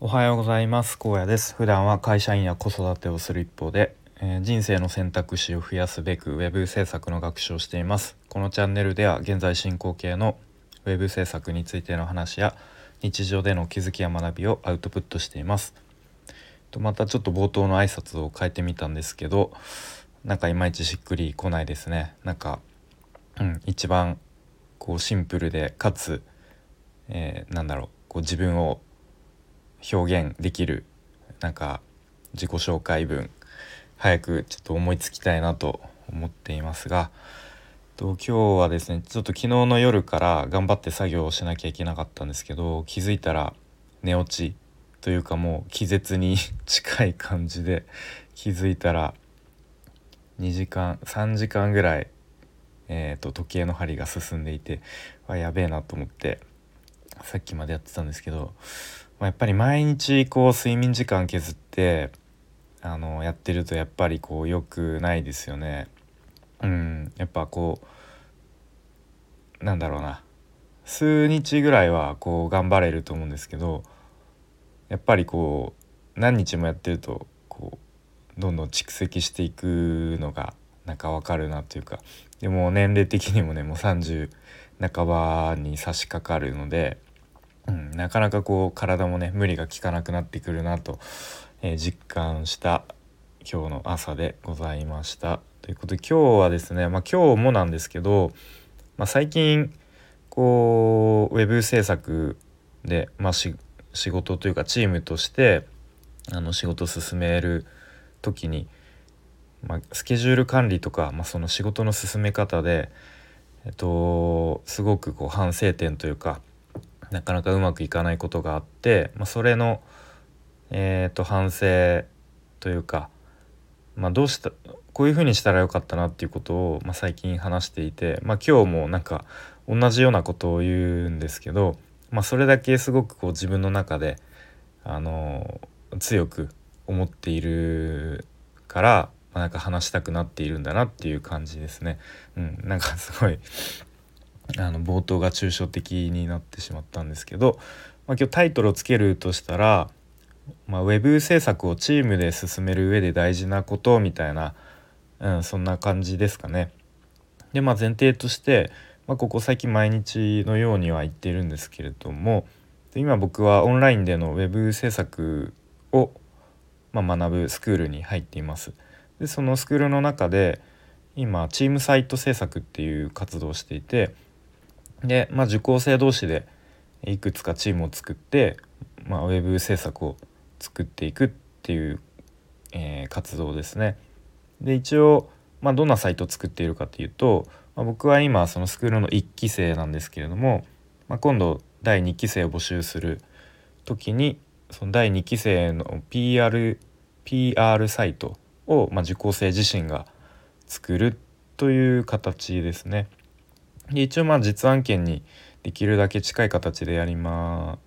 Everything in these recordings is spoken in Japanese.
おはようございます。高野です。普段は会社員や子育てをする一方で、えー、人生の選択肢を増やすべく web 制作の学習をしています。このチャンネルでは現在進行形の web 制作についての話や日常での気づきや学びをアウトプットしています。とまたちょっと冒頭の挨拶を変えてみたんですけどなんかいまいちしっくりこないですね。なんかうん一番こうシンプルでかつ、えー、なんだろうこう自分を表現できるなんか自己紹介文早くちょっと思いつきたいなと思っていますがと今日はですねちょっと昨日の夜から頑張って作業をしなきゃいけなかったんですけど気づいたら寝落ちというかもう気絶に 近い感じで気づいたら2時間3時間ぐらい、えーと、時計の針が進んでいてあやべえなと思ってさっきまでやってたんですけどまあ、やっぱり毎日こう睡眠時間削ってあのやってるとやっぱりこう良くないですよね。うん、やっぱこうなんだろうな。数日ぐらいはこう頑張れると思うんですけどやっぱりこう何日もやってるとこうどんどん蓄積していくのがなんかわかるなというか。でも年齢的にもねもう30半ばに差し掛かるのでうん、なかなかこう体もね無理が効かなくなってくるなと、えー、実感した今日の朝でございました。ということで今日はですね、まあ、今日もなんですけど、まあ、最近こうウェブ制作で、まあ、仕事というかチームとしてあの仕事を進める時に、まあ、スケジュール管理とか、まあ、その仕事の進め方で、えっと、すごくこう反省点というかなかなかうまくいかないことがあって、まあ、それの、えー、と反省というか、まあ、どうしたこういうふうにしたらよかったなっていうことを、まあ、最近話していて、まあ、今日もなんか同じようなことを言うんですけど、まあ、それだけすごくこう自分の中で、あの強く思っているから、まあ、なんか話したくなっているんだなっていう感じですね。うん、なんかすごいあの冒頭が抽象的になってしまったんですけど、まあ、今日タイトルをつけるとしたら、まあ、ウェブ制作をチームで進める上で大事なことみたいな、うん、そんな感じですかね。でまあ前提として、まあ、ここ最近毎日のようには言ってるんですけれども今僕はオンラインでのウェブ制作を、まあ、学ぶスクールに入っています。でそのスクールの中で今チームサイト制作っていう活動をしていてで、まあ、受講生同士でいくつかチームを作って、まあ、ウェブ制作を作っていくっていう、えー、活動ですね。で一応、まあ、どんなサイトを作っているかというと、まあ、僕は今そのスクールの1期生なんですけれども、まあ、今度第2期生を募集する時にその第2期生の PR, PR サイトを、まあ、受講生自身が作るという形ですね。一応まあ実案件にできるだけ近い形でやりま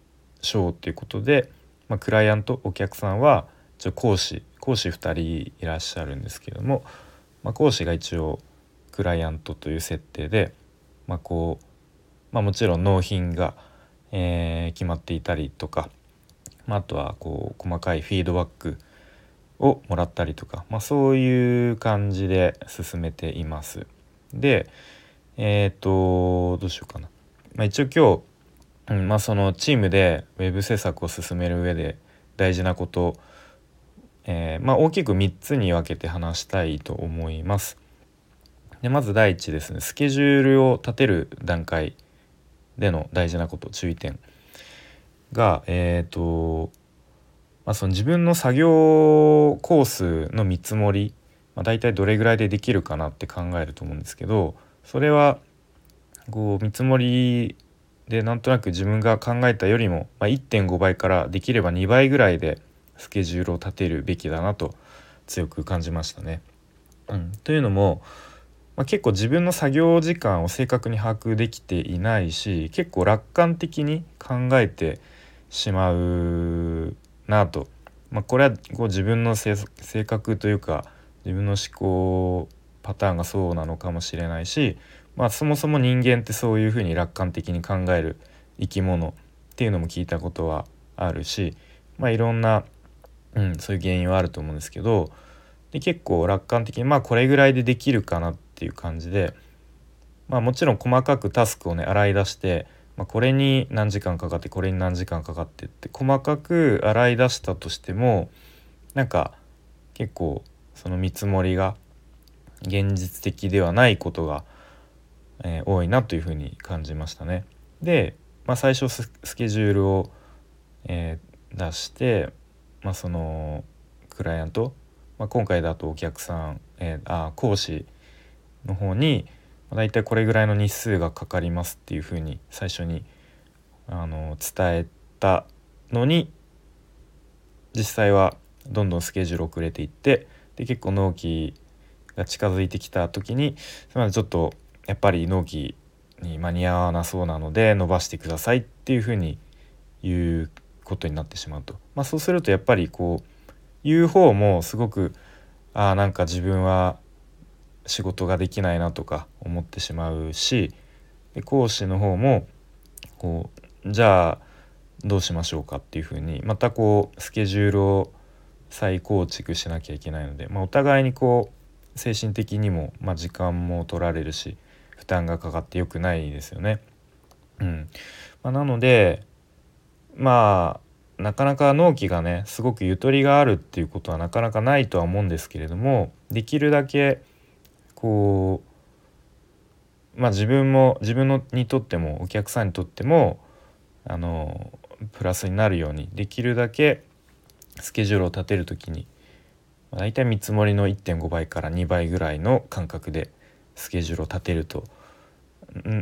しょうっていうことで、まあ、クライアントお客さんは一応講師講師2人いらっしゃるんですけども、まあ、講師が一応クライアントという設定で、まあ、こう、まあ、もちろん納品が、えー、決まっていたりとか、まあ、あとはこう細かいフィードバックをもらったりとか、まあ、そういう感じで進めています。で、えっ、とどうしようかな、まあ、一応今日、うんまあ、そのチームでウェブ制作を進める上で大事なこと、えー、まあ、大きく3つに分けて話したいと思います。でまず第一ですねスケジュールを立てる段階での大事なこと注意点がえっ、と、まあ、その自分の作業コースの見積もり、まあ、大体どれぐらいでできるかなって考えると思うんですけどそれはこう見積もりでなんとなく自分が考えたよりも、まあ、1.5倍からできれば2倍ぐらいでスケジュールを立てるべきだなと強く感じましたね。うん、というのも、まあ、結構自分の作業時間を正確に把握できていないし結構楽観的に考えてしまうなと、まあ、これはこう自分の性格というか自分の思考パターンがそうなのかもしれないし、まあ、そもそも人間ってそういうふうに楽観的に考える生き物っていうのも聞いたことはあるし、まあいろんな、うん、そういう原因はあると思うんですけどで結構楽観的にまあこれぐらいでできるかなっていう感じでまあもちろん細かくタスクをね洗い出して、まあ、これに何時間かかってこれに何時間かかってって細かく洗い出したとしてもなんか結構その見積もりが現実的ではないことが、えー、多いなというふうに感じましたね。で、まあ、最初スケジュールを、えー、出して、まあ、そのクライアント、まあ、今回だとお客さん、えー、あ講師の方に、まあ、大体これぐらいの日数がかかりますっていうふうに最初にあの伝えたのに実際はどんどんスケジュール遅れていってで結構納期が近づいてきた時にすみませんちょっとやっぱり納期に間に合わなそうなので伸ばしてくださいっていうふうに言うことになってしまうと、まあ、そうするとやっぱりこう言う方もすごくあなんか自分は仕事ができないなとか思ってしまうしで講師の方もこうじゃあどうしましょうかっていうふうにまたこうスケジュールを再構築しなきゃいけないので、まあ、お互いにこう精神的にも、まあ、時間も取られるし負担がかかってよくないですよね。うんまあ、なのでまあなかなか納期がねすごくゆとりがあるっていうことはなかなかないとは思うんですけれどもできるだけこうまあ自分も自分のにとってもお客さんにとってもあのプラスになるようにできるだけスケジュールを立てる時に大体見積もりの1.5倍から2倍ぐらいの感覚でスケジュールを立てると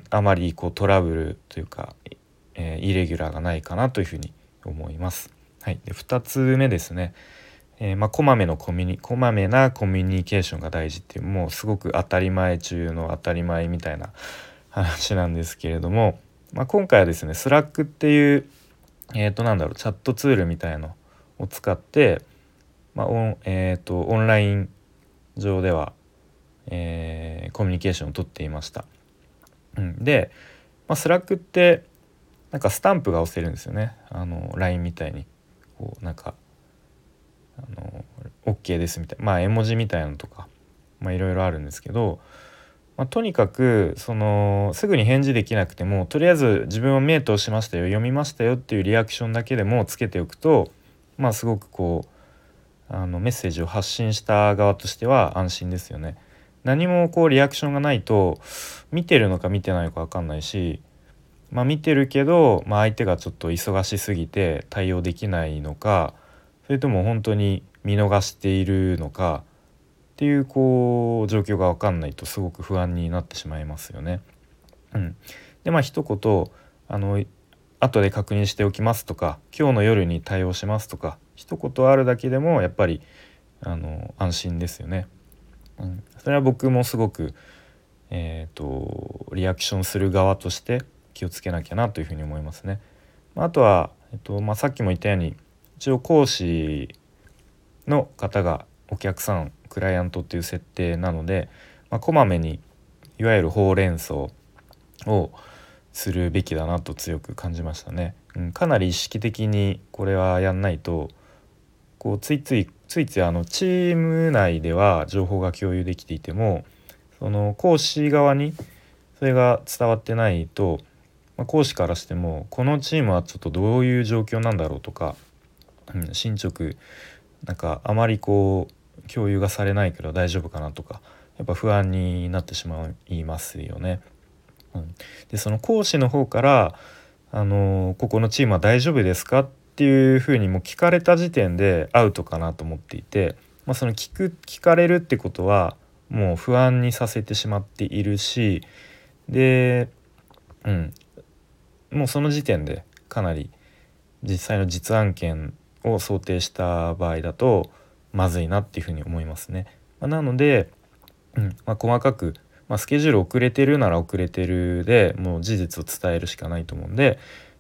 あまりこうトラブルというか、えー、イレギュラーがないかなというふうに思います。はい、で2つ目ですね、えー、まあ、こまめのコミュニこまめなコミュニケーションが大事っていうもうすごく当たり前中の当たり前みたいな話なんですけれども、まあ、今回はですね Slack っていうえっ、ー、となんだろうチャットツールみたいのを使って、まあオンえーと、オンライン上では、えー、コミュニケーションをとっていました。うん、で、まあ、 Slack ってなんかスタンプが押せるんですよね。あの LINE みたいに。こうなんかあの OK ですみたいな。まあ絵文字みたいなのとかいろいろあるんですけど、まあ、とにかくそのすぐに返事できなくてもとりあえず自分は目通しましたよ読みましたよっていうリアクションだけでもつけておくとまあすごくこうあのメッセージを発信した側としては安心ですよね。何もこうリアクションがないと見てるのか見てないのか分かんないし、まあ、見てるけど、まあ、相手がちょっと忙しすぎて対応できないのかそれとも本当に見逃しているのかっていうこう状況が分かんないとすごく不安になってしまいますよね。うん、でまあ一言あの後で確認しておきますとか今日の夜に対応しますとか一言あるだけでもやっぱりあの安心ですよね。うん、それは僕もすごく、えーと、リアクションする側として気をつけなきゃなというふうに思いますね。あとは、えっとまあ、さっきも言ったように一応講師の方がお客さんクライアントっていう設定なので、まあ、こまめにいわゆるほうれん草をするべきだなと強く感じましたね。うん、かなり意識的にこれはやんないとこうついついついついあのチーム内では情報が共有できていてもその講師側にそれが伝わってないと、まあ、講師からしてもこのチームはちょっとどういう状況なんだろうとか、うん、進捗なんかあまりこう共有がされないけど大丈夫かなとかやっぱ不安になってしまいますよね。うん、でその講師の方からあのここのチームは大丈夫ですかっていうふうにも聞かれた時点でアウトかなと思っていて、まあ、その聞く聞かれるってことはもう不安にさせてしまっているしでうんもうその時点でかなり実際の実案件を想定した場合だとまずいなっていうふうに思いますね。まあ、なので、うんまあ、細かくまあ、スケジュール遅れてるなら遅れてるでもう事実を伝えるしかないと思うんで、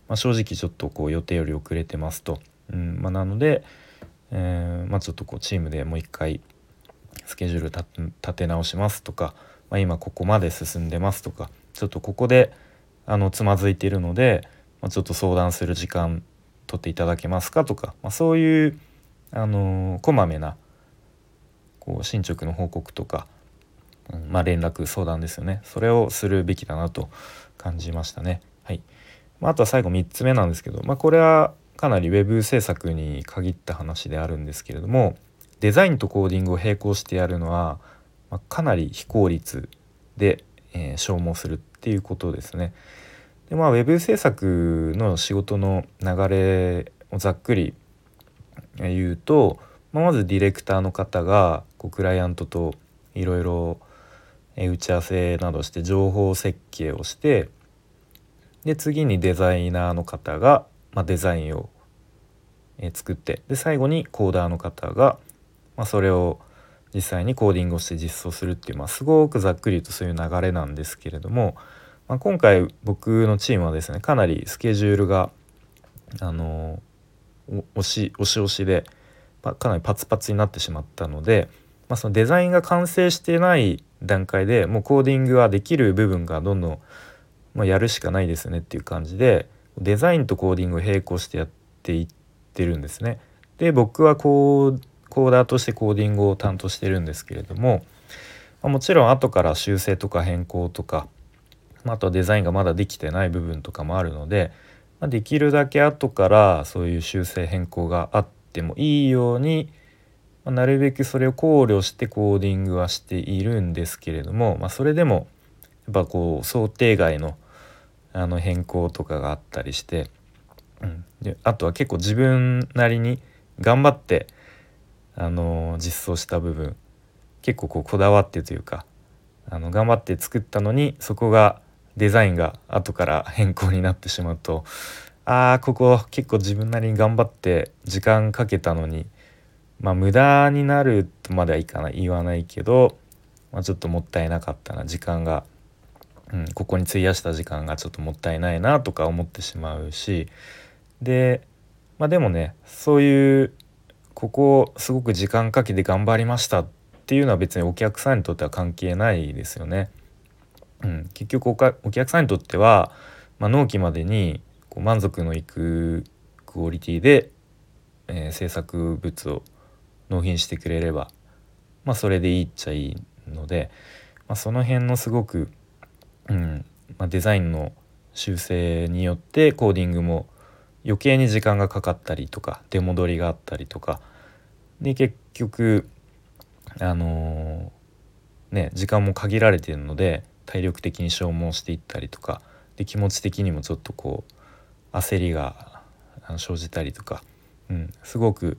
まあ、正直ちょっとこう予定より遅れてますと。うんまあ、なので、えーまあ、ちょっとこうチームでもう一回スケジュール立て直しますとか、まあ、今ここまで進んでますとかちょっとここであのつまずいているので、まあ、ちょっと相談する時間取っていただけますかとか、まあ、そういうあのこまめなこう進捗の報告とか、うんまあ、連絡相談ですよねそれをするべきだなと感じましたね。はいまあ、あとは最後3つ目なんですけど、まあ、これはかなり web 制作に限った話であるんですけれどもデザインとコーディングを並行してやるのは、まあ、かなり非効率で、えー、消耗するっていうことですね。でまあ web 制作の仕事の流れをざっくり言うと、まあ、まずディレクターの方がこうクライアントといろいろ打ち合わせなどして情報設計をしてで次にデザイナーの方が、まあ、デザインをえ作ってで最後にコーダーの方が、まあ、それを実際にコーディングをして実装するっていう、まあ、すごくざっくり言うとそういう流れなんですけれども、まあ、今回僕のチームはですねかなりスケジュールがあの押し押ししで、まあ、かなりパツパツになってしまったので、まあ、そのデザインが完成してない段階でもうコーディングはできる部分がどんどん、まあ、やるしかないですねっていう感じでデザインとコーディングを並行してやっていってるんですね。で僕はコーコーダーとしてコーディングを担当してるんですけれども、まあ、もちろん後から修正とか変更とか、まあ、とはデザインがまだできてない部分とかもあるので、ま、できるだけ後からそういう修正変更があってもいいように、ま、なるべくそれを考慮してコーディングはしているんですけれども、まあ、それでもぱこう想定外のあの変更とかがあったりして、うん、であとは結構自分なりに頑張ってあの実装した部分結構こうこだわってというかあの頑張って作ったのにそこがデザインが後から変更になってしまうとあーここ結構自分なりに頑張って時間かけたのにまあ無駄になるとまではいかない言わないけど、まあ、ちょっともったいなかったな時間が、うん、ここに費やした時間がちょっともったいないなとか思ってしまうしでまあでもねそういうここすごく時間かけて頑張りましたっていうのは別にお客さんにとっては関係ないですよね。うん、結局お客さんにとっては、まあ、納期までにこう満足のいくクオリティで、えー、制作物を納品してくれれば、まあ、それでいいっちゃいいので、まあ、その辺のすごく、うんまあ、デザインの修正によってコーディングも余計に時間がかかったりとか出戻りがあったりとかで結局あのー、ね時間も限られてるので体力的に消耗していったりとかで気持ち的にもちょっとこう焦りが生じたりとか、うん、すごく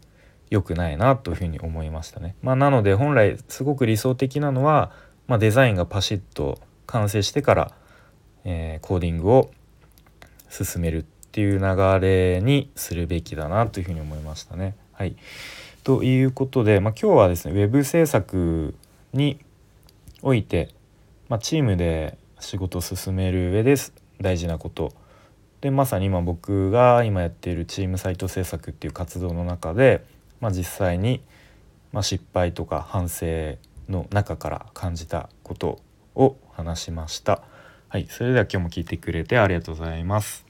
良くないなというふうに思いましたね。まあ、なので本来すごく理想的なのは、まあ、デザインがパシッと完成してから、えー、コーディングを進めるっていう流れにするべきだなというふうに思いましたね。はい、ということで、まあ、今日はですね web 制作において、まあ、チームで仕事を進める上で大事なことでまさに今僕が今やっているチームサイト制作っていう活動の中で、まあ、実際に、ま失敗とか反省の中から感じたことを話しました。はい、それでは今日も聞いてくれてありがとうございます。